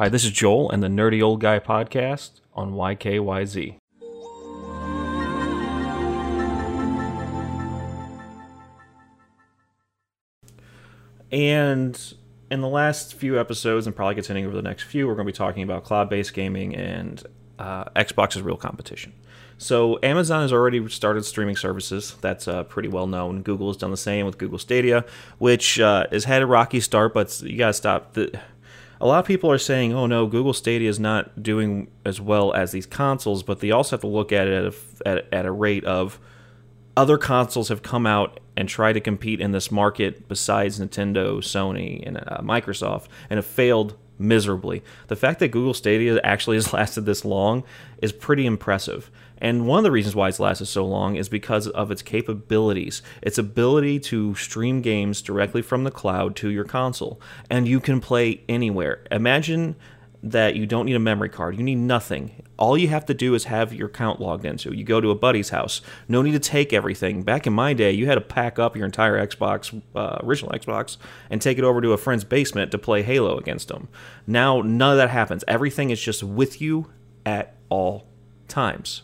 Hi, this is Joel and the Nerdy Old Guy podcast on YKYZ. And in the last few episodes, and probably continuing over the next few, we're going to be talking about cloud based gaming and uh, Xbox's real competition. So, Amazon has already started streaming services. That's uh, pretty well known. Google has done the same with Google Stadia, which uh, has had a rocky start, but you got to stop. The, a lot of people are saying, oh no, Google Stadia is not doing as well as these consoles, but they also have to look at it at a, at, a rate of other consoles have come out and tried to compete in this market besides Nintendo, Sony, and uh, Microsoft, and have failed miserably. The fact that Google Stadia actually has lasted this long is pretty impressive. And one of the reasons why it's lasted so long is because of its capabilities, its ability to stream games directly from the cloud to your console. And you can play anywhere. Imagine that you don't need a memory card. You need nothing. All you have to do is have your account logged into. You go to a buddy's house. No need to take everything. Back in my day, you had to pack up your entire Xbox, uh, original Xbox, and take it over to a friend's basement to play Halo against them. Now, none of that happens. Everything is just with you at all times.